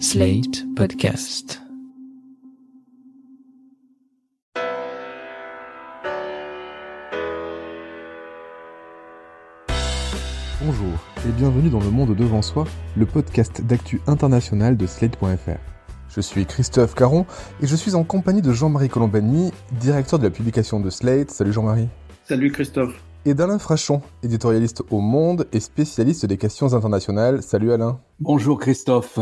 Slate Podcast. Bonjour et bienvenue dans Le Monde Devant Soi, le podcast d'actu international de Slate.fr. Je suis Christophe Caron et je suis en compagnie de Jean-Marie Colombani, directeur de la publication de Slate. Salut Jean-Marie. Salut Christophe. Et d'Alain Frachon, éditorialiste au Monde et spécialiste des questions internationales. Salut Alain. Bonjour Christophe.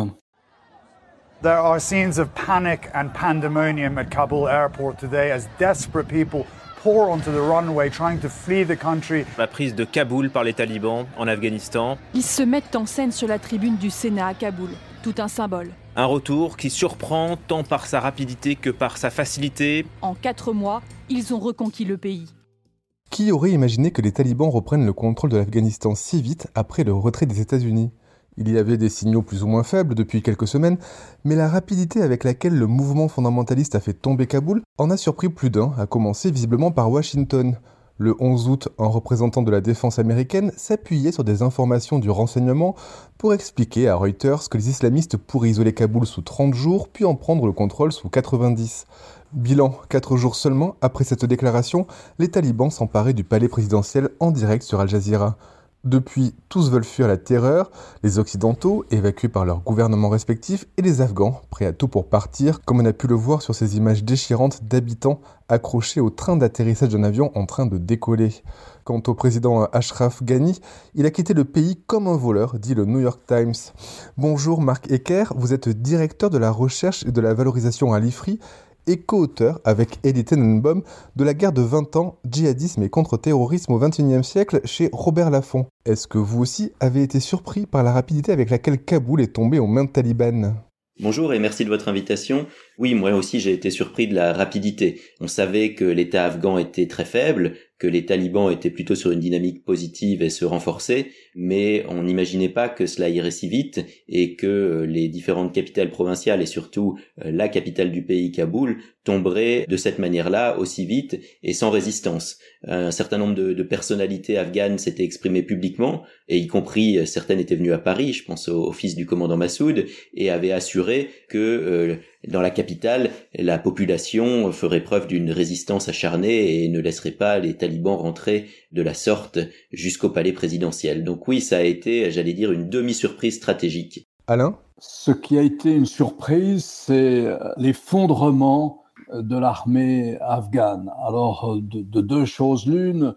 There are scenes of panic and pandemonium at Kabul airport today as desperate people pour onto the runway trying to flee the country. La prise de Kaboul par les talibans en Afghanistan. Ils se mettent en scène sur la tribune du Sénat à Kaboul, tout un symbole. Un retour qui surprend tant par sa rapidité que par sa facilité. En quatre mois, ils ont reconquis le pays. Qui aurait imaginé que les talibans reprennent le contrôle de l'Afghanistan si vite après le retrait des États-Unis? Il y avait des signaux plus ou moins faibles depuis quelques semaines, mais la rapidité avec laquelle le mouvement fondamentaliste a fait tomber Kaboul en a surpris plus d'un, à commencer visiblement par Washington. Le 11 août, un représentant de la défense américaine s'appuyait sur des informations du renseignement pour expliquer à Reuters que les islamistes pourraient isoler Kaboul sous 30 jours, puis en prendre le contrôle sous 90. Bilan, 4 jours seulement après cette déclaration, les talibans s'emparaient du palais présidentiel en direct sur Al Jazeera. Depuis, tous veulent fuir la terreur, les Occidentaux, évacués par leurs gouvernements respectifs, et les Afghans, prêts à tout pour partir, comme on a pu le voir sur ces images déchirantes d'habitants accrochés au train d'atterrissage d'un avion en train de décoller. Quant au président Ashraf Ghani, il a quitté le pays comme un voleur, dit le New York Times. Bonjour Marc Ecker, vous êtes directeur de la recherche et de la valorisation à l'IFRI et co-auteur avec Eddie Tenenbaum de la guerre de 20 ans, djihadisme et contre-terrorisme au XXIe siècle chez Robert Laffont. Est-ce que vous aussi avez été surpris par la rapidité avec laquelle Kaboul est tombé aux mains de talibans Bonjour et merci de votre invitation. Oui, moi aussi j'ai été surpris de la rapidité. On savait que l'État afghan était très faible, que les talibans étaient plutôt sur une dynamique positive et se renforçaient, mais on n'imaginait pas que cela irait si vite et que les différentes capitales provinciales et surtout euh, la capitale du pays, Kaboul, tomberaient de cette manière-là aussi vite et sans résistance. Un certain nombre de, personnalités afghanes s'étaient exprimées publiquement, et y compris euh, certaines étaient venues à Paris, je pense au, fils du commandant Massoud, et avaient assuré que euh, dans la capitale, la population ferait preuve d'une résistance acharnée et ne laisserait pas les talibans rentrer de la sorte jusqu'au palais présidentiel. Donc oui, ça a été, j'allais dire, une demi-surprise stratégique. Alain? Ce qui a été une surprise, c'est l'effondrement de l'armée afghane. Alors, de, de deux choses l'une,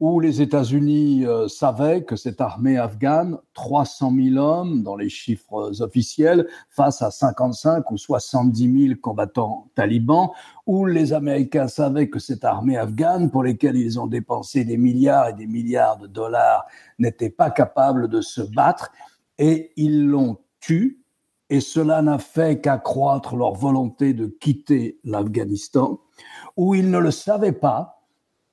où les États-Unis euh, savaient que cette armée afghane, 300 000 hommes dans les chiffres officiels, face à 55 ou 70 000 combattants talibans, où les Américains savaient que cette armée afghane, pour laquelle ils ont dépensé des milliards et des milliards de dollars, n'était pas capable de se battre, et ils l'ont tue, et cela n'a fait qu'accroître leur volonté de quitter l'Afghanistan, où ils ne le savaient pas,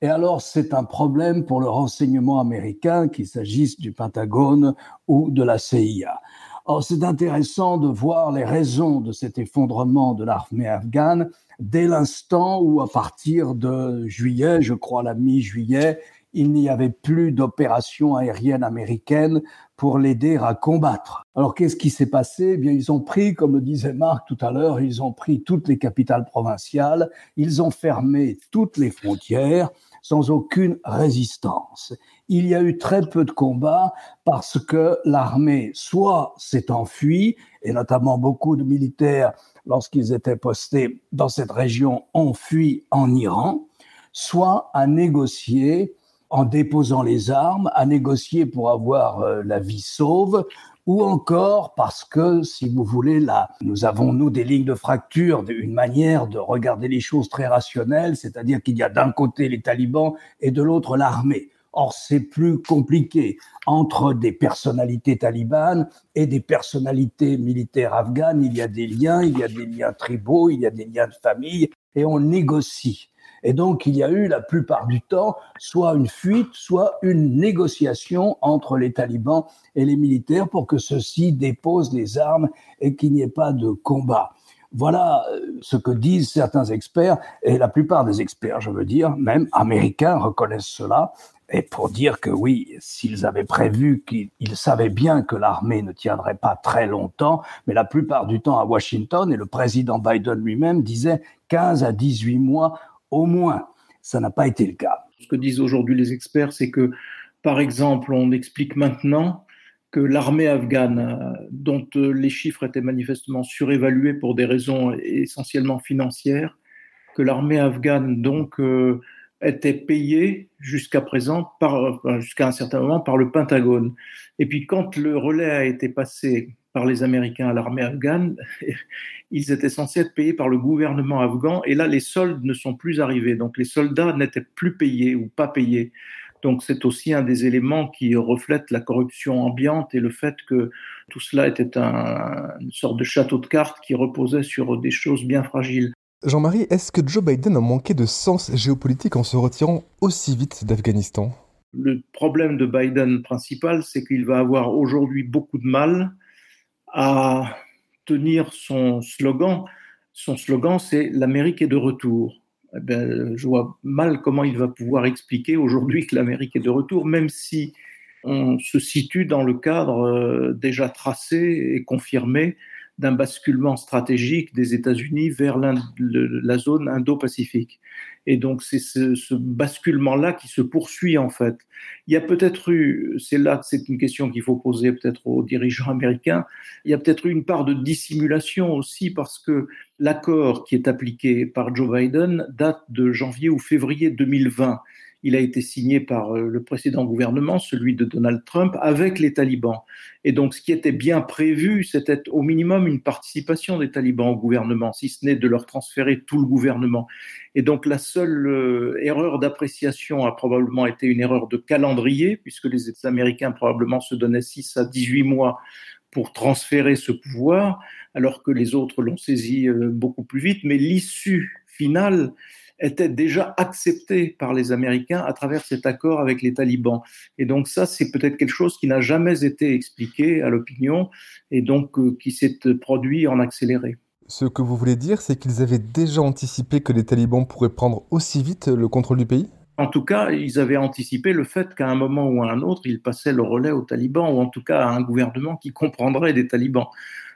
et alors, c'est un problème pour le renseignement américain, qu'il s'agisse du Pentagone ou de la CIA. Or, c'est intéressant de voir les raisons de cet effondrement de l'armée afghane dès l'instant où, à partir de juillet, je crois la mi-juillet, il n'y avait plus d'opération aérienne américaine pour l'aider à combattre. Alors qu'est-ce qui s'est passé? Eh bien, ils ont pris, comme le disait Marc tout à l'heure, ils ont pris toutes les capitales provinciales, ils ont fermé toutes les frontières, sans aucune résistance. Il y a eu très peu de combats parce que l'armée soit s'est enfuie, et notamment beaucoup de militaires, lorsqu'ils étaient postés dans cette région, ont fui en Iran, soit a négocié en déposant les armes, à négocier pour avoir euh, la vie sauve, ou encore parce que, si vous voulez, là, nous avons, nous, des lignes de fracture, une manière de regarder les choses très rationnelle, c'est-à-dire qu'il y a d'un côté les talibans et de l'autre l'armée. Or, c'est plus compliqué entre des personnalités talibanes et des personnalités militaires afghanes. Il y a des liens, il y a des liens tribaux, il y a des liens de famille, et on négocie. Et donc, il y a eu la plupart du temps soit une fuite, soit une négociation entre les talibans et les militaires pour que ceux-ci déposent les armes et qu'il n'y ait pas de combat. Voilà euh, ce que disent certains experts, et la plupart des experts, je veux dire, même américains, reconnaissent cela. et pour dire que oui, s'ils avaient prévu qu'ils savaient bien que l'armée ne tiendrait pas très longtemps, mais la plupart du temps à Washington, et le président Biden lui-même disait 15 à 18 mois au moins. Ça n'a pas été le cas. Ce que disent aujourd'hui les experts, c'est que, par exemple, on explique maintenant que l'armée afghane, euh, dont euh, les chiffres étaient manifestement surévalués pour des raisons essentiellement financières, que l'armée afghane, donc, euh, était payé jusqu'à présent, jusqu'à un certain moment, par le Pentagone. Et puis quand le relais a été passé par les Américains à l'armée afghane, ils étaient censés être payés par le gouvernement afghan, et là les soldes ne sont plus arrivés, donc les soldats n'étaient plus payés ou pas payés. Donc c'est aussi un des éléments qui reflète la corruption ambiante et le fait que tout cela était une sorte de château de cartes qui reposait sur des choses bien fragiles. Jean-Marie, est-ce que Joe Biden a manqué de sens géopolitique en se retirant aussi vite d'Afghanistan? Le problème de Biden principal, c'est qu'il va avoir aujourd'hui beaucoup de mal à tenir son slogan. Son slogan, c'est l'Amérique est de retour. Eh ben, je vois mal comment il va pouvoir expliquer aujourd'hui que l'Amérique est de retour, même si on se situe dans le cadre euh, déjà tracé et confirmé d'un basculement stratégique des États-Unis vers la zone Indo-Pacifique. Et donc c'est ce, basculement-là qui se poursuit en fait. Il y a peut-être eu, c'est là, c'est une question qu'il faut poser peut-être aux dirigeants américains, il y a peut-être eu une part de dissimulation aussi parce que l'accord qui est appliqué par Joe Biden date de janvier ou février 2020 il a été signé par euh, le précédent gouvernement, celui de Donald Trump, avec les talibans. Et donc, ce qui était bien prévu, c'était au minimum une participation des talibans au gouvernement, si ce n'est de leur transférer tout le gouvernement. Et donc, la seule euh, erreur d'appréciation a probablement été une erreur de calendrier, puisque les Américains probablement se donnaient 6 à 18 mois pour transférer ce pouvoir, alors que les autres l'ont saisi euh, beaucoup plus vite. Mais l'issue finale était déjà accepté par les Américains à travers cet accord avec les talibans. Et donc ça, c'est peut-être quelque chose qui n'a jamais été expliqué à l'opinion et donc euh, qui s'est produit en accéléré. Ce que vous voulez dire, c'est qu'ils avaient déjà anticipé que les talibans pourraient prendre aussi vite le contrôle du pays? En tout cas, ils avaient anticipé le fait qu'à un moment ou à un autre, ils passaient le relais aux talibans, ou en tout cas à un gouvernement qui comprendrait des talibans.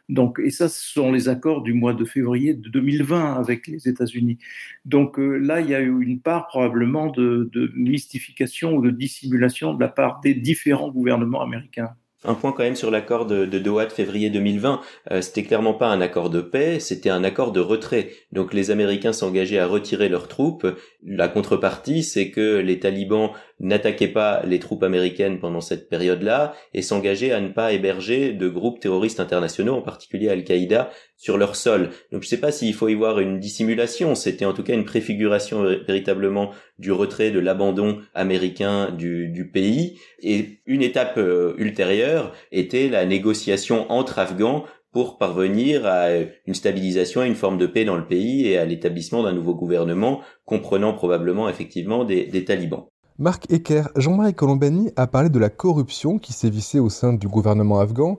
Donc, et ça, ce sont les accords du mois de février de 2020 avec les États-Unis. Donc euh, là, il y a eu une part probablement de, mystification ou de dissimulation de la part des différents gouvernements américains. Un point quand même sur l'accord de, Doha de février 2020. Euh, c'était clairement pas un accord de paix, c'était un accord de retrait. Donc les Américains s'engageaient à retirer leurs troupes. La contrepartie, c'est que les talibans n'attaquaient pas les troupes américaines pendant cette période-là et s'engageaient à ne pas héberger de groupes terroristes internationaux, en particulier Al-Qaïda, sur leur sol. Donc je sais pas s'il faut y voir une dissimulation. C'était en tout cas une préfiguration véritablement du retrait, de l'abandon américain du, du, pays. Et une étape euh, ultérieure était la négociation entre Afghans pour parvenir à une stabilisation, à une forme de paix dans le pays et à l'établissement d'un nouveau gouvernement comprenant probablement effectivement des, des talibans. Marc Ecker, Jean-Marie Colombani a parlé de la corruption qui sévissait au sein du gouvernement afghan.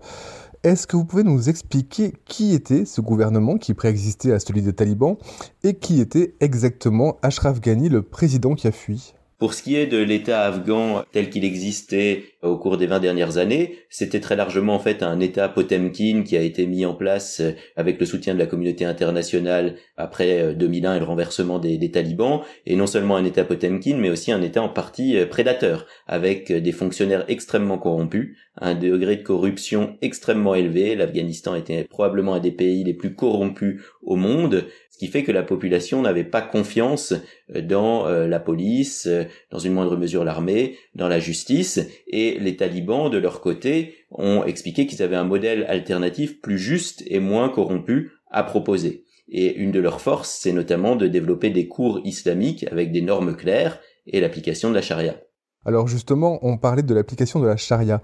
Est-ce que vous pouvez nous expliquer qui était ce gouvernement qui préexistait à celui des talibans et qui était exactement Ashraf Ghani, le président qui a fui? Pour ce qui est de l'État afghan tel qu'il existait au cours des 20 dernières années, c'était très largement en fait un État Potemkin qui a été mis en place euh, avec le soutien de la communauté internationale après 2001 euh, et le renversement des, des talibans, et non seulement un État Potemkin, mais aussi un État en partie euh, prédateur, avec des fonctionnaires extrêmement corrompus, un degré de corruption extrêmement élevé. L'Afghanistan était probablement un des pays les plus corrompus au monde, ce qui fait que la population n'avait pas confiance euh, dans euh, la police, euh, dans une moindre mesure l'armée, dans la justice, et les talibans, de leur côté, ont expliqué qu'ils avaient un modèle alternatif plus juste et moins corrompu à proposer. Et une de leurs forces, c'est notamment de développer des cours islamiques avec des normes claires et l'application de la charia. Alors justement, on parlait de l'application de la charia.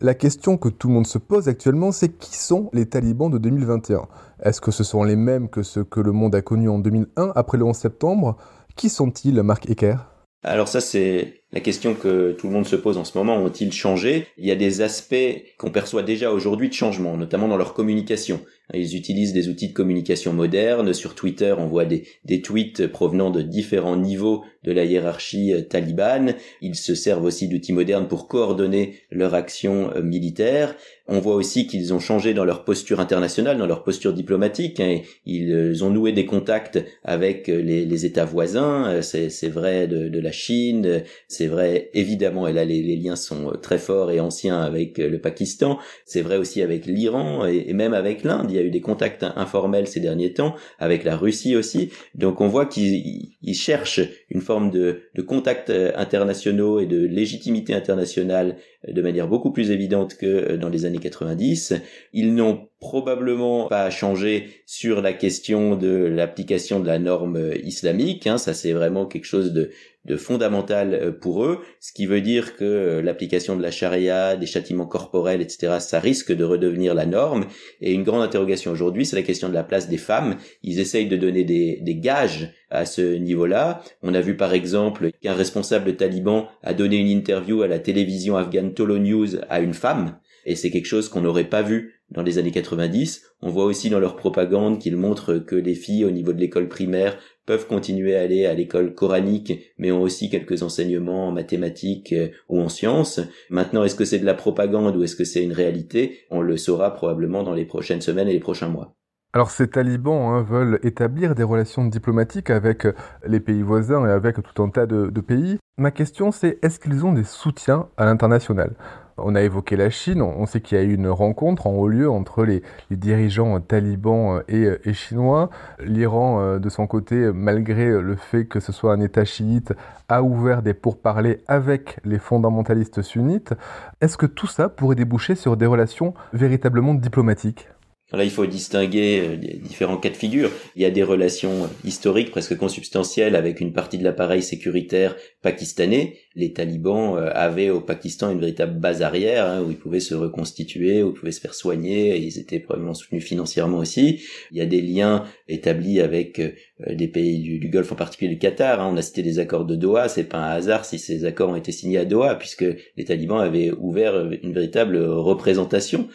La question que tout le monde se pose actuellement, c'est qui sont les talibans de 2021 Est-ce que ce sont les mêmes que ceux que le monde a connus en 2001 après le 11 septembre? Qui sont-ils, Marc Ecker? Alors ça c'est la question que tout le monde se pose en ce moment, ont-ils changé? Il y a des aspects qu'on perçoit déjà aujourd'hui de changement, notamment dans leur communication. Ils utilisent des outils de communication modernes. Sur Twitter, on voit des, des tweets provenant de différents niveaux de la hiérarchie euh, talibane. Ils se servent aussi d'outils modernes pour coordonner leur action euh, militaire. On voit aussi qu'ils ont changé dans leur posture internationale, dans leur posture diplomatique. Hein. Ils euh, ont noué des contacts avec les, les États voisins. C'est vrai de, la Chine, c'est vrai évidemment, et là les, les, liens sont très forts et anciens avec le Pakistan. C'est vrai aussi avec l'Iran et, et, même avec l'Inde. Il y a eu des contacts informels ces derniers temps, avec la Russie aussi. Donc on voit qu'ils cherchent une forme de, contacts euh, internationaux et de légitimité internationale euh, de manière beaucoup plus évidente que euh, dans les années 90. Ils n'ont probablement pas changé sur la question de l'application de la norme islamique. Hein. Ça, c'est vraiment quelque chose de, de fondamental euh, pour eux, ce qui veut dire que euh, l'application de la charia, des châtiments corporels, etc., ça risque de redevenir la norme. Et une grande interrogation aujourd'hui, c'est la question de la place des femmes. Ils essayent de donner des, des gages à ce niveau-là. On a vu par exemple qu'un responsable taliban a donné une interview à la télévision afghane Tolo News à une femme, et c'est quelque chose qu'on n'aurait pas vu dans les années 90. On voit aussi dans leur propagande qu'ils montrent que les filles au niveau de l'école primaire peuvent continuer à aller à l'école coranique, mais ont aussi quelques enseignements en mathématiques euh, ou en sciences. Maintenant, est-ce que c'est de la propagande ou est-ce que c'est une réalité? On le saura probablement dans les prochaines semaines et les prochains mois. Alors ces talibans hein, veulent établir des relations diplomatiques avec euh, les pays voisins et avec tout un tas de, de pays. Ma question c'est est-ce qu'ils ont des soutiens à l'international? On a évoqué la Chine, on sait qu'il y a eu une rencontre en haut lieu entre les, dirigeants talibans et, chinois. L'Iran, euh, de son côté, malgré le fait que ce soit un État chiite, a ouvert des pourparlers avec les fondamentalistes sunnites. Est-ce que tout ça pourrait déboucher sur des relations véritablement diplomatiques? Là, il faut distinguer euh, différents cas de figure. Il y a des relations historiques presque consubstantielles avec une partie de l'appareil sécuritaire pakistanais. Les talibans euh, avaient au Pakistan une véritable base arrière hein, où ils pouvaient se reconstituer, où ils pouvaient se faire soigner. Et ils étaient probablement soutenus financièrement aussi. Il y a des liens établis avec euh, des pays du, Golfe, en particulier le Qatar. Hein. On a cité des accords de Doha. C'est pas un hasard si ces accords ont été signés à Doha, puisque les talibans avaient ouvert une véritable représentation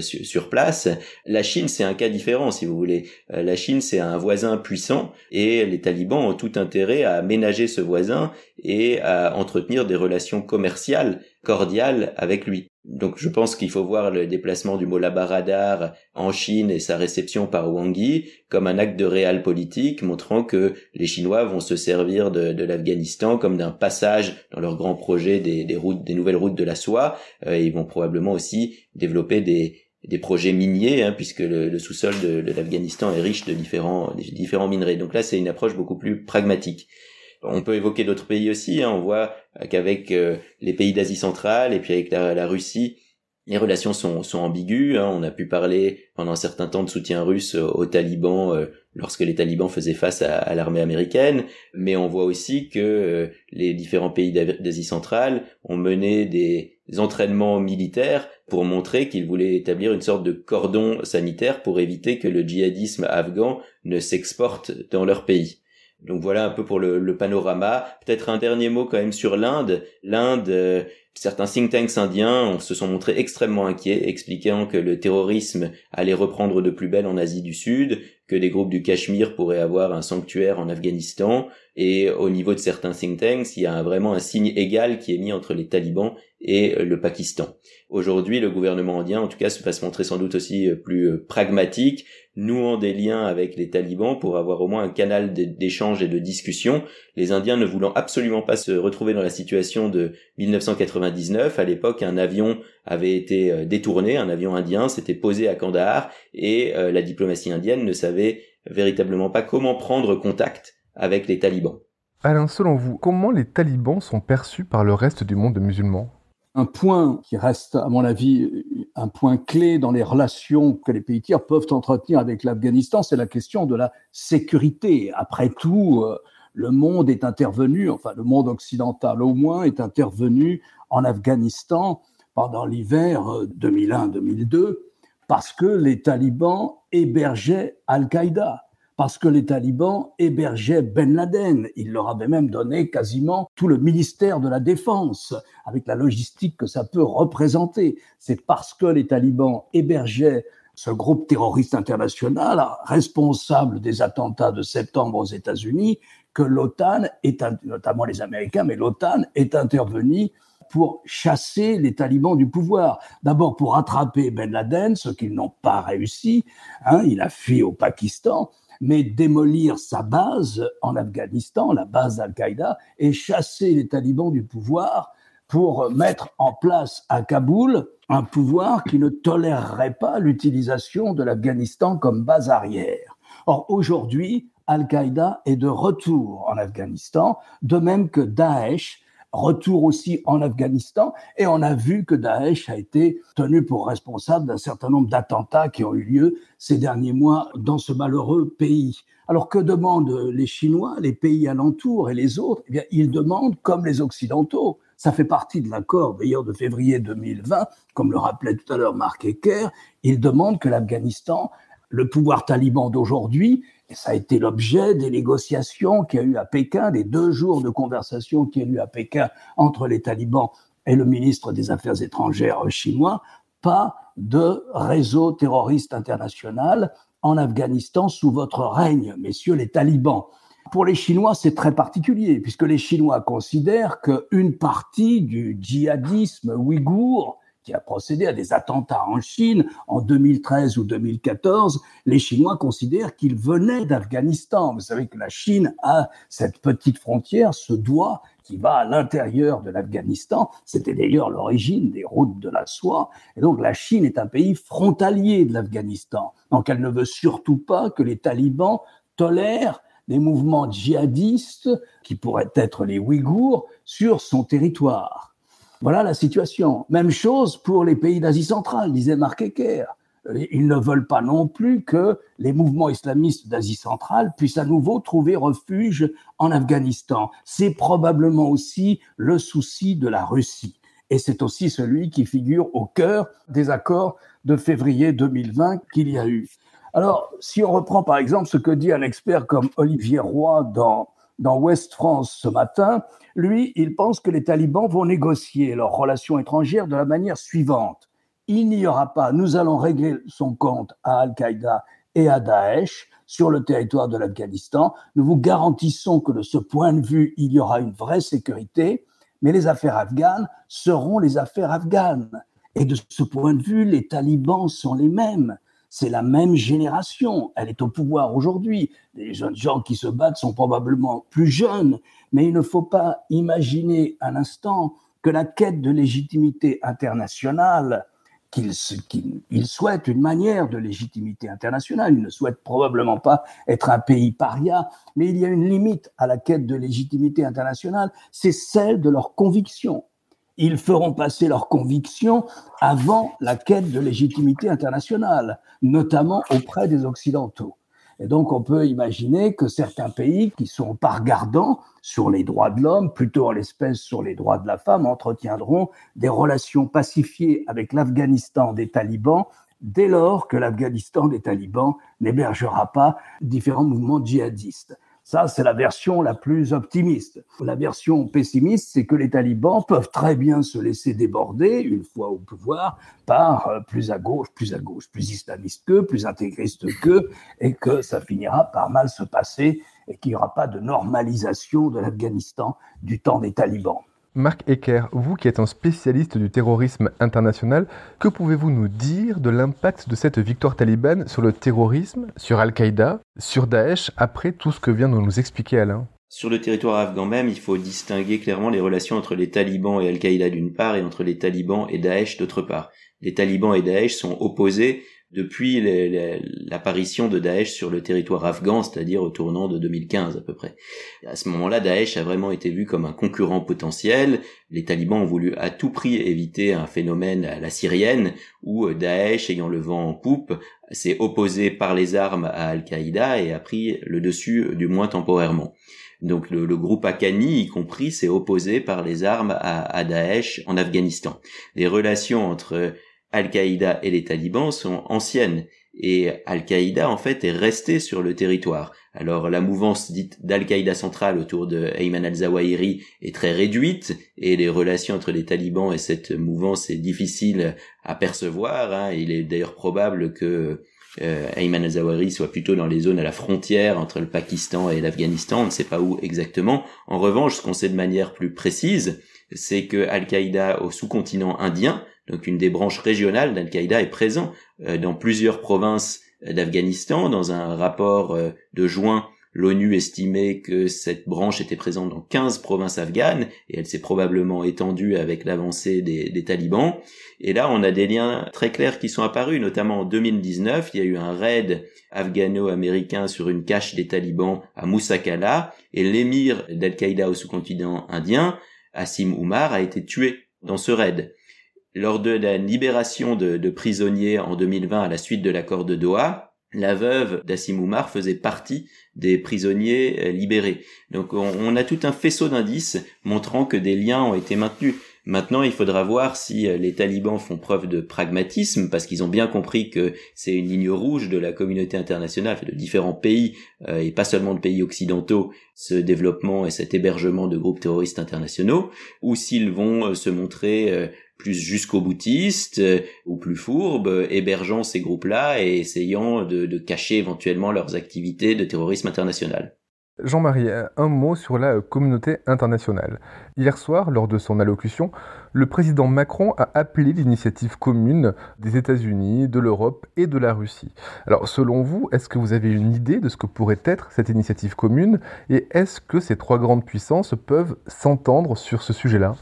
sur, sur place. La Chine, c'est un cas différent, si vous voulez. Euh, la Chine, c'est un voisin puissant et les talibans ont tout intérêt à ménager ce voisin et à entretenir des relations commerciales cordiales avec lui. Donc je pense qu'il faut voir le déplacement du Mollah Radar en Chine et sa réception par Wang Yi comme un acte de réel politique montrant que les Chinois vont se servir de, l'Afghanistan comme d'un passage dans leur grand projet des, routes, des nouvelles routes de la soie. Euh, ils vont probablement aussi développer des, des projets miniers, hein, puisque le, sous-sol de, l'Afghanistan est riche de différents, différents minerais. Donc là, c'est une approche beaucoup plus pragmatique. On peut évoquer d'autres pays aussi. Hein. On voit qu'avec euh, les pays d'Asie centrale et puis avec la, Russie, les relations sont, sont ambiguës. Hein. On a pu parler pendant un certain temps de soutien russe aux talibans euh, lorsque les talibans faisaient face à, l'armée américaine, mais on voit aussi que euh, les différents pays d'Asie centrale ont mené des entraînements militaires pour montrer qu'ils voulaient établir une sorte de cordon sanitaire pour éviter que le djihadisme afghan ne s'exporte dans leur pays. Donc voilà un peu pour le, panorama. Peut-être un dernier mot quand même sur l'Inde. L'Inde, euh, certains think tanks indiens se sont montrés extrêmement inquiets, expliquant que le terrorisme allait reprendre de plus belle en Asie du Sud, que des groupes du Cachemire pourraient avoir un sanctuaire en Afghanistan, et au niveau de certains think tanks, il y a vraiment un signe égal qui est mis entre les talibans et le Pakistan. Aujourd'hui, le gouvernement indien, en tout cas, va se montrer sans doute aussi euh, plus euh, pragmatique, nouant des liens avec les talibans pour avoir au moins un canal d'échange et de discussion. Les Indiens ne voulant absolument pas se retrouver dans la situation de 1999. À l'époque, un avion avait été euh, détourné, un avion indien s'était posé à Kandahar et la diplomatie indienne ne savait véritablement pas comment prendre contact avec les talibans. Alain, selon vous, comment les talibans sont perçus par le reste du monde musulman? Un point qui reste, à mon avis, un point clé dans les relations que les pays tiers peuvent entretenir avec l'Afghanistan, c'est la question de la sécurité. Après tout, euh, le monde est intervenu, enfin le monde occidental au moins, est intervenu en Afghanistan pendant l'hiver 2001-2002 euh, parce que les talibans hébergeaient Al-Qaïda, parce que les talibans hébergeaient Ben Laden. Il leur avait même donné quasiment tout le ministère de la Défense, avec la logistique que ça peut représenter. C'est parce que les talibans hébergeaient ce groupe terroriste international responsable des attentats de septembre aux États-Unis que l'OTAN, notamment les Américains, mais l'OTAN est intervenue pour chasser les talibans du pouvoir. D'abord pour attraper Ben Laden, ce qu'ils n'ont pas réussi. Hein, il a fui au Pakistan mais démolir sa base en Afghanistan, la base d'Al-Qaïda, et chasser les talibans du pouvoir pour mettre en place à Kaboul un pouvoir qui ne tolérerait pas l'utilisation de l'Afghanistan comme base arrière. Or, aujourd'hui, Al-Qaïda est de retour en Afghanistan, de même que Daesh retour aussi en Afghanistan, et on a vu que Daesh a été tenu pour responsable d'un certain nombre d'attentats qui ont eu lieu ces derniers mois dans ce malheureux pays. Alors que demandent les Chinois, les pays alentours et les autres? Eh bien, ils demandent, comme les Occidentaux, ça fait partie de l'accord d'ailleurs de février 2020, comme le rappelait tout à l'heure Marc Ecker, ils demandent que l'Afghanistan, le pouvoir taliban d'aujourd'hui, ça a été l'objet des négociations qu'il y a eu à Pékin, des deux jours de conversation qu'il y a eu à Pékin entre les talibans et le ministre des Affaires étrangères chinois, pas de réseau terroriste international en Afghanistan sous votre règne, messieurs les talibans. Pour les Chinois, c'est très particulier, puisque les Chinois considèrent qu'une partie du djihadisme ouïghour qui a procédé à des attentats en Chine en 2013 ou 2014, les Chinois considèrent qu'ils venaient d'Afghanistan. Vous savez que la Chine a cette petite frontière, ce doigt qui va à l'intérieur de l'Afghanistan. C'était d'ailleurs l'origine des routes de la soie. Et donc la Chine est un pays frontalier de l'Afghanistan. Donc elle ne veut surtout pas que les talibans tolèrent des mouvements djihadistes, qui pourraient être les Ouïghours, sur son territoire. Voilà la situation. Même chose pour les pays d'Asie centrale, disait Marc Ecker. Ils ne veulent pas non plus que les mouvements islamistes d'Asie centrale puissent à nouveau trouver refuge en Afghanistan. C'est probablement aussi le souci de la Russie. Et c'est aussi celui qui figure au cœur des accords de février 2020 qu'il y a eu. Alors, si on reprend par exemple ce que dit un expert comme Olivier Roy dans, dans Ouest France ce matin, lui, il pense que les talibans vont négocier leurs relations étrangères de la manière suivante. Il n'y aura pas, nous allons régler son compte à Al-Qaïda et à Daesh sur le territoire de l'Afghanistan. Nous vous garantissons que de ce point de vue, il y aura une vraie sécurité, mais les affaires afghanes seront les affaires afghanes. Et de ce point de vue, les talibans sont les mêmes c'est la même génération. Elle est au pouvoir aujourd'hui. Les jeunes gens qui se battent sont probablement plus jeunes, mais il ne faut pas imaginer un instant que la quête de légitimité internationale, qu'ils souhaitent une manière de légitimité internationale, ils ne souhaitent probablement pas être un pays paria, mais il y a une limite à la quête de légitimité internationale, c'est celle de leurs convictions ils feront passer leurs convictions avant la quête de légitimité internationale, notamment auprès des Occidentaux. Et donc on peut imaginer que certains pays qui sont pas regardants sur les droits de l'homme, plutôt en l'espèce sur les droits de la femme, entretiendront des relations pacifiées avec l'Afghanistan des talibans dès lors que l'Afghanistan des talibans n'hébergera pas différents mouvements djihadistes. Ça, c'est la version la plus optimiste. La version pessimiste, c'est que les talibans peuvent très bien se laisser déborder, une fois au pouvoir, par euh, plus à gauche, plus à gauche, plus islamiste qu'eux, plus intégriste qu'eux, et que ça finira par mal se passer et qu'il n'y aura pas de normalisation de l'Afghanistan du temps des talibans. Marc Ecker, vous qui êtes un spécialiste du terrorisme international, que pouvez-vous nous dire de l'impact de cette victoire talibane sur le terrorisme, sur Al-Qaïda, sur Daesh, après tout ce que vient de nous expliquer Alain? Sur le territoire afghan même, il faut distinguer clairement les relations entre les talibans et Al-Qaïda d'une part et entre les talibans et Daesh d'autre part. Les talibans et Daesh sont opposés depuis l'apparition de Daesh sur le territoire afghan, c'est-à-dire au tournant de 2015 à peu près. À ce moment-là, Daesh a vraiment été vu comme un concurrent potentiel. Les talibans ont voulu à tout prix éviter un phénomène à la syrienne, où Daesh, ayant le vent en poupe, s'est opposé par les armes à Al-Qaïda et a pris le dessus, du moins temporairement. Donc le, groupe Akani, y compris, s'est opposé par les armes à, à Daesh en Afghanistan. Les relations entre Al-Qaïda et les talibans sont anciennes et Al-Qaïda en fait est resté sur le territoire. Alors la mouvance dite d'Al-Qaïda centrale autour de Ayman al-Zawahiri est très réduite et les relations entre les talibans et cette mouvance est difficile à percevoir. Hein. Il est d'ailleurs probable que euh, Ayman al-Zawahiri soit plutôt dans les zones à la frontière entre le Pakistan et l'Afghanistan, on ne sait pas où exactement. En revanche, ce qu'on sait de manière plus précise, c'est que Al-Qaïda au sous-continent indien, donc une des branches régionales d'Al-Qaïda, est présent euh, dans plusieurs provinces d'Afghanistan. Dans un rapport euh, de juin L'ONU estimait que cette branche était présente dans 15 provinces afghanes et elle s'est probablement étendue avec l'avancée des, talibans. Et là, on a des liens très clairs qui sont apparus, notamment en 2019, il y a eu un raid afghano-américain sur une cache des talibans à Moussakala et l'émir d'Al-Qaïda au sous-continent indien, Asim Oumar, a été tué dans ce raid. Lors de la libération de, prisonniers en 2020 à la suite de l'accord de Doha, la veuve d'Assim Oumar faisait partie des prisonniers euh, libérés. Donc on, a tout un faisceau d'indices montrant que des liens ont été maintenus. Maintenant, il faudra voir si euh, les talibans font preuve de pragmatisme, parce qu'ils ont bien compris que c'est une ligne rouge de la communauté internationale, de différents pays, euh, et pas seulement de pays occidentaux, ce développement et cet hébergement de groupes terroristes internationaux, ou s'ils vont se montrer plus jusqu'au boutiste euh, ou plus fourbe, hébergeant ces groupes-là et essayant de, de cacher éventuellement leurs activités de terrorisme international. Jean-Marie, un mot sur la communauté internationale. Hier soir, lors de son allocution, le président Macron a appelé l'initiative commune des États-Unis, de l'Europe et de la Russie. Alors, selon vous, est-ce que vous avez une idée de ce que pourrait être cette initiative commune et est-ce que ces trois grandes puissances peuvent s'entendre sur ce sujet-là?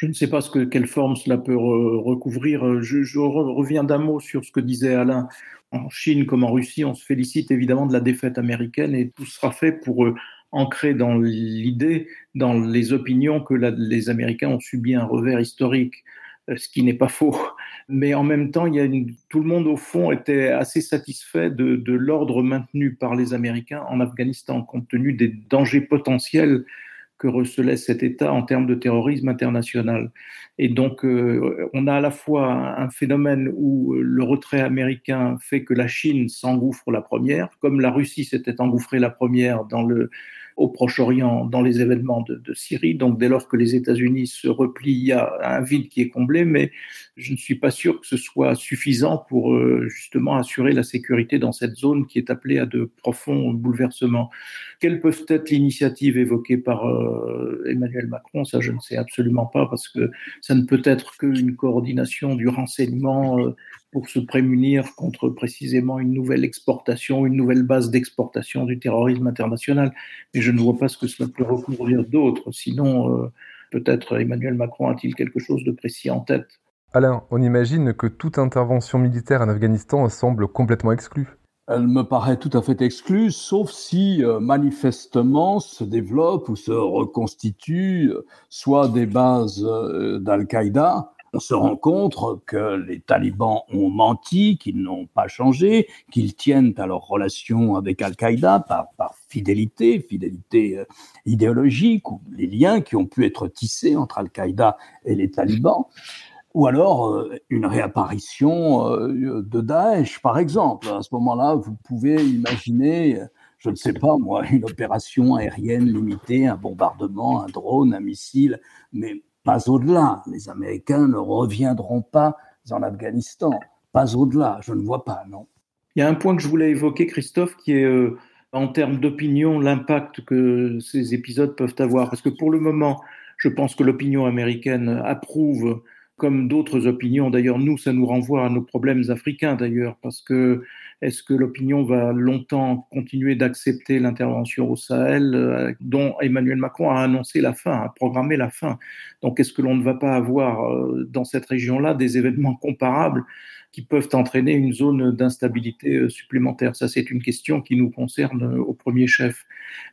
Je ne sais pas ce que, quelle forme cela peut recouvrir. Je, reviens d'un mot sur ce que disait Alain. En Chine comme en Russie, on se félicite évidemment de la défaite américaine et tout sera fait pour euh, ancrer dans l'idée, dans les opinions que les Américains ont subi un revers historique, euh, ce qui n'est pas faux. Mais en même temps, il y a tout le monde au fond était assez satisfait de l'ordre maintenu par les Américains en Afghanistan, compte tenu des dangers potentiels que recelait cet État en termes de terrorisme international. Et donc, euh, on a à la fois un phénomène où euh, le retrait américain fait que la Chine s'engouffre la première, comme la Russie s'était engouffrée la première dans le au Proche-Orient dans les événements de, Syrie. Donc dès lors que les États-Unis se replient, il y a un vide qui est comblé, mais je ne suis pas sûr que ce soit suffisant pour euh, justement assurer la sécurité dans cette zone qui est appelée à de profonds bouleversements. Quelles peuvent être l'initiative évoquée par euh, Emmanuel Macron? Ça, je ne sais absolument pas parce que ça ne peut être qu'une coordination du renseignement euh, pour se prémunir contre précisément une nouvelle exportation, une nouvelle base d'exportation du terrorisme international. Mais je ne vois pas ce que cela peut recouvrir d'autres. Sinon, euh, peut-être Emmanuel Macron a-t-il quelque chose de précis en tête. Alain, on imagine que toute intervention militaire en Afghanistan semble complètement exclue. Elle me paraît tout à fait exclue, sauf si euh, manifestement se développe ou se reconstitue euh, soit des bases d'Al-Qaïda, on se rend compte que les talibans ont menti, qu'ils n'ont pas changé, qu'ils tiennent à leur relation avec Al-Qaïda par, fidélité, fidélité euh, idéologique, ou les liens qui ont pu être tissés entre Al-Qaïda et les talibans, ou alors euh, une réapparition euh, de Daesh, par exemple. À ce moment-là, vous pouvez imaginer je ne sais pas moi, une opération aérienne limitée, un bombardement, un drone, un missile, mais pas au-delà. Les Américains ne reviendront pas en Afghanistan. Pas au-delà, je ne vois pas, non. Il y a un point que je voulais évoquer, Christophe, qui est euh, en termes d'opinion, l'impact que ces épisodes peuvent avoir. Parce que pour le moment, je pense que l'opinion américaine approuve comme d'autres opinions. D'ailleurs, nous, ça nous renvoie à nos problèmes africains, d'ailleurs, parce que est-ce que l'opinion va longtemps continuer d'accepter l'intervention au Sahel, euh, dont Emmanuel Macron a annoncé la fin, a programmé la fin? Donc, est-ce que l'on ne va pas avoir euh, dans cette région-là des événements comparables qui peuvent entraîner une zone d'instabilité euh, supplémentaire Ça, c'est une question qui nous concerne euh, au premier chef.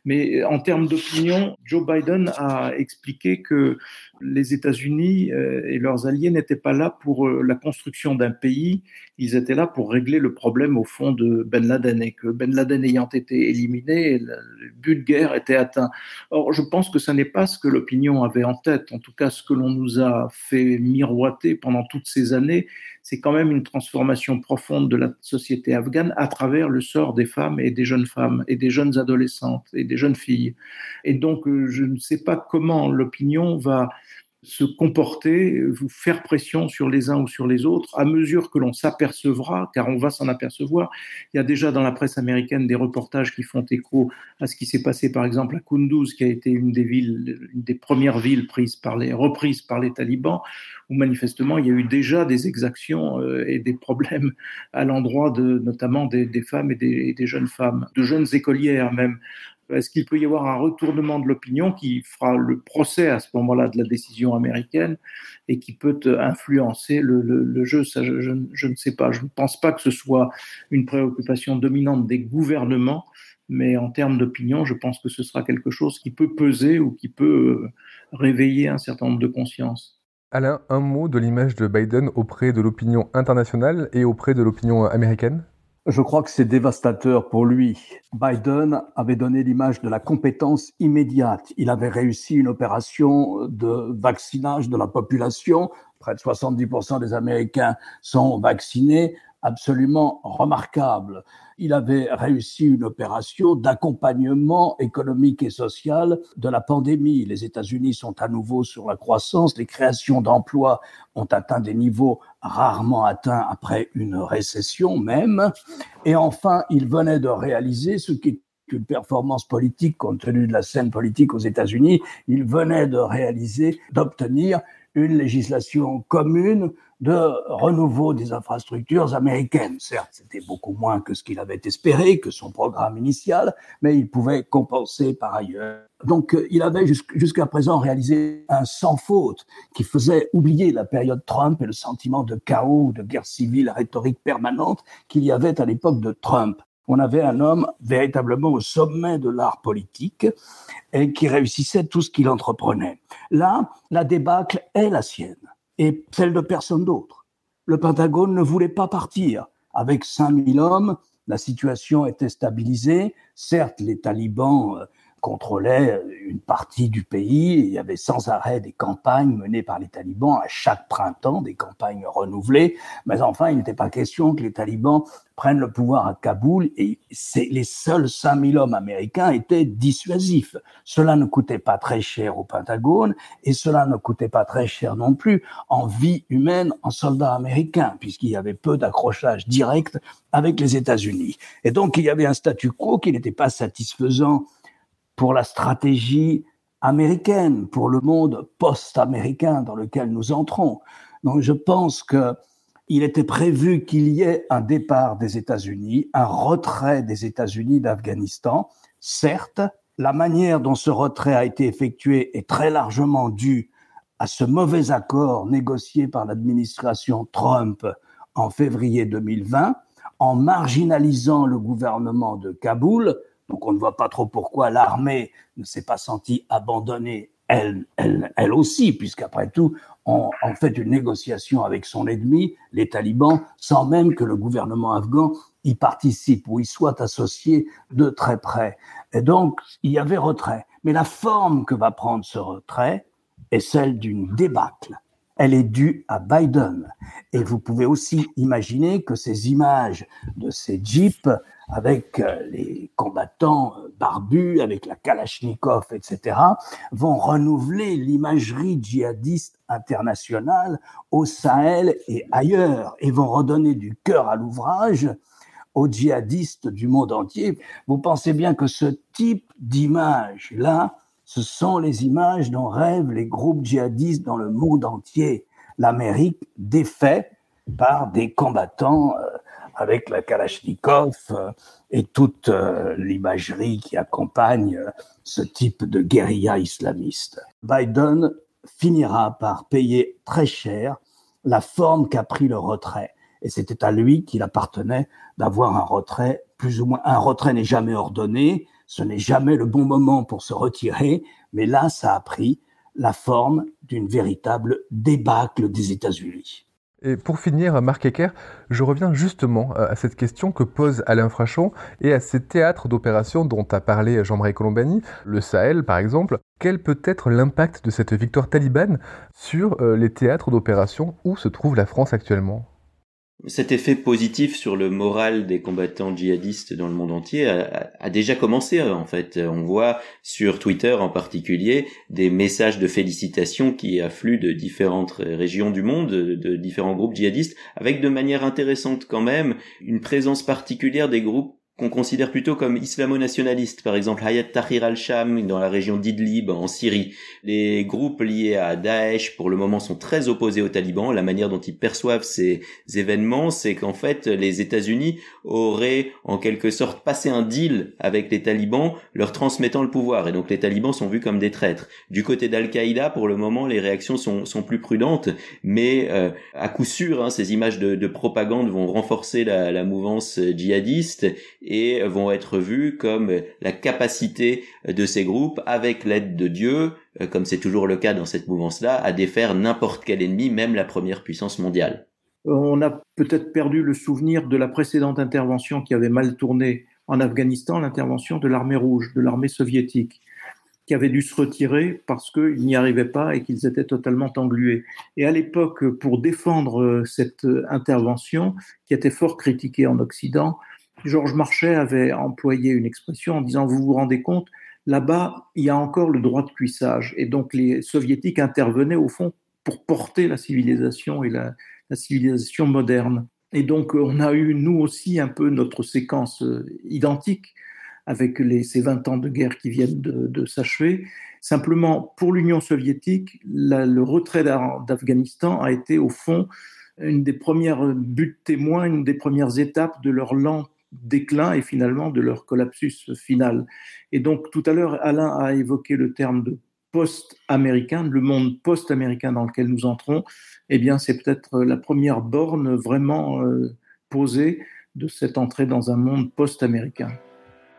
Mais euh, en termes d'opinion, Joe Biden a expliqué que les États-Unis et leurs alliés n'étaient pas là pour la construction d'un pays, ils étaient là pour régler le problème au fond de Ben Laden et que Ben Laden ayant été éliminé, le but de guerre était atteint. Or, je pense que ce n'est pas ce que l'opinion avait en tête. En tout cas, ce que l'on nous a fait miroiter pendant toutes ces années, c'est quand même une transformation profonde de la société afghane à travers le sort des femmes et des jeunes femmes et des jeunes adolescentes et des jeunes filles. Et donc, euh, je ne sais pas comment l'opinion va se comporter, vous faire pression sur les uns ou sur les autres à mesure que l'on s'apercevra, car on va s'en apercevoir. Il y a déjà dans la presse américaine des reportages qui font écho à ce qui s'est passé par exemple à Kunduz, qui a été une des villes, une des premières villes prises par les, reprises par les talibans, où manifestement il y a eu déjà des exactions euh, et des problèmes à l'endroit de notamment des, femmes et des, des, jeunes femmes, de jeunes écolières même, est-ce qu'il peut y avoir un retournement de l'opinion qui fera le procès à ce moment-là de la décision américaine et qui peut influencer le, jeu? Ça, je, ne sais pas. Je ne pense pas que ce soit une préoccupation dominante des gouvernements, mais en termes d'opinion, je pense que ce sera quelque chose qui peut peser ou qui peut euh, réveiller un certain nombre de consciences. Alain, un mot de l'image de Biden auprès de l'opinion internationale et auprès de l'opinion américaine? Je crois que c'est dévastateur pour lui. Biden avait donné l'image de la compétence immédiate. Il avait réussi une opération de vaccinage de la population. Près de 70% des Américains sont vaccinés absolument remarquable. Il avait réussi une opération d'accompagnement économique et social de la pandémie. Les États-Unis sont à nouveau sur la croissance, les créations d'emplois ont atteint des niveaux rarement atteints après une récession même. Et enfin, il venait de réaliser ce qui une performance politique compte tenu de la scène politique aux États-Unis, il venait de réaliser, d'obtenir une législation commune de renouveau des infrastructures américaines. Certes, c'était beaucoup moins que ce qu'il avait espéré, que son programme initial, mais il pouvait compenser par ailleurs. Donc, euh, il avait jusqu'à présent réalisé un sans faute qui faisait oublier la période Trump et le sentiment de chaos, de guerre civile rhétorique permanente qu'il y avait à l'époque de Trump. On avait un homme véritablement au sommet de l'art politique et qui réussissait tout ce qu'il entreprenait. Là, la débâcle est la sienne et celle de personne d'autre. Le Pentagone ne voulait pas partir. Avec 5000 hommes, la situation était stabilisée. Certes, les talibans euh, contrôlaient une partie du pays. Il y avait sans arrêt des campagnes menées par les talibans à chaque printemps, des campagnes renouvelées. Mais enfin, il n'était pas question que les talibans prennent le pouvoir à Kaboul et les seuls 5000 hommes américains étaient dissuasifs. Cela ne coûtait pas très cher au Pentagone et cela ne coûtait pas très cher non plus en vie humaine en soldats américains puisqu'il y avait peu d'accrochage direct avec les États-Unis. Et donc il y avait un statu quo qui n'était pas satisfaisant pour la stratégie américaine, pour le monde post-américain dans lequel nous entrons. Donc je pense que il était prévu qu'il y ait un départ des États-Unis, un retrait des États-Unis d'Afghanistan. Certes, la manière dont ce retrait a été effectué est très largement due à ce mauvais accord négocié par l'administration Trump en février 2020, en marginalisant le gouvernement de Kaboul, donc on ne voit pas trop pourquoi l'armée ne s'est pas sentie abandonnée elle, elle, elle aussi, puisqu'après tout, on, on, fait une négociation avec son ennemi, les talibans, sans même que le gouvernement afghan y participe ou y soit associé de très près. Et donc, il y avait retrait. Mais la forme que va prendre ce retrait est celle d'une débâcle. Elle est due à Biden. Et vous pouvez aussi imaginer que ces images de ces jeeps avec euh, les combattants euh, barbus, avec la Kalachnikov, etc., vont renouveler l'imagerie djihadiste internationale au Sahel et ailleurs, et vont redonner du cœur à l'ouvrage aux djihadistes du monde entier. Vous pensez bien que ce type d'image-là, ce sont les images dont rêvent les groupes djihadistes dans le monde entier. L'Amérique défait par des combattants euh, avec la Kalachnikov euh, et toute euh, l'imagerie qui accompagne ce type de guérilla islamiste. Biden finira par payer très cher la forme qu'a pris le retrait. Et c'était à lui qu'il appartenait d'avoir un retrait, plus ou moins. Un retrait n'est jamais ordonné, ce n'est jamais le bon moment pour se retirer, mais là, ça a pris la forme d'une véritable débâcle des États-Unis. Et pour finir, Marc Ecker, je reviens justement à cette question que pose Alain Frachon et à ces théâtres d'opération dont a parlé Jean-Marie Colombani, le Sahel par exemple. Quel peut être l'impact de cette victoire talibane sur euh, les théâtres d'opération où se trouve la France actuellement? Cet effet positif sur le moral des combattants djihadistes dans le monde entier a, déjà commencé en fait. On voit sur Twitter en particulier des messages de félicitations qui affluent de différentes régions du monde, de différents groupes djihadistes, avec de manière intéressante quand même une présence particulière des groupes qu'on considère plutôt comme islamo-nationalistes, par exemple Hayat Tahrir al-Sham dans la région d'Idlib en Syrie. Les groupes liés à Daesh pour le moment sont très opposés aux talibans. La manière dont ils perçoivent ces événements, c'est qu'en fait les États-Unis auraient en quelque sorte passé un deal avec les talibans, leur transmettant le pouvoir. Et donc les talibans sont vus comme des traîtres. Du côté d'Al-Qaïda, pour le moment, les réactions sont, sont plus prudentes, mais euh, à coup sûr, hein, ces images de, de, propagande vont renforcer la mouvance djihadiste et vont être vus comme la capacité de ces groupes, avec l'aide de Dieu, euh, comme c'est toujours le cas dans cette mouvance-là, à défaire n'importe quel ennemi, même la première puissance mondiale. On a peut-être perdu le souvenir de la précédente intervention qui avait mal tourné en Afghanistan, l'intervention de l'armée rouge, de l'armée soviétique, qui avait dû se retirer parce qu'ils n'y arrivaient pas et qu'ils étaient totalement englués. Et à l'époque, pour défendre euh, cette intervention, qui était fort critiquée en Occident, Georges Marchais avait employé une expression en disant, vous vous rendez compte, là-bas, il y a encore le droit de cuissage. Et donc les soviétiques intervenaient au fond pour porter la civilisation et la, civilisation moderne. Et donc on a eu, nous aussi, un peu notre séquence euh, identique avec ces 20 ans de guerre qui viennent de, s'achever. Simplement, pour l'Union soviétique, le retrait d'Afghanistan a été au fond une des premières buts témoins, une des premières étapes de leur lent déclin et finalement de leur collapsus final. Et donc tout à l'heure, Alain a évoqué le terme de post-américain, le monde post-américain dans lequel nous entrons. Eh bien, c'est peut-être la première borne vraiment euh, posée de cette entrée dans un monde post-américain.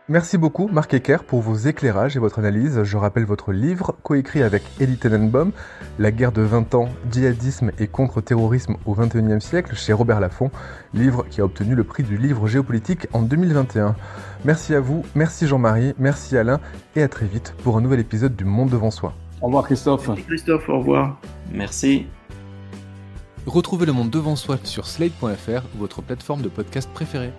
Merci beaucoup Marc Ecker pour vos éclairages et votre analyse. Je rappelle votre livre, coécrit avec Elie Tenenbaum, La guerre de 20 ans, djihadisme et contre-terrorisme au XXIe siècle chez Robert Laffont, livre qui a obtenu le prix du livre géopolitique en 2021. Merci à vous, merci Jean-Marie, merci Alain et à très vite pour un nouvel épisode du Monde devant soi. Au revoir Christophe. Merci Christophe, au revoir. Merci. Retrouvez le Monde devant soi sur slate.fr, votre plateforme de podcast préférée.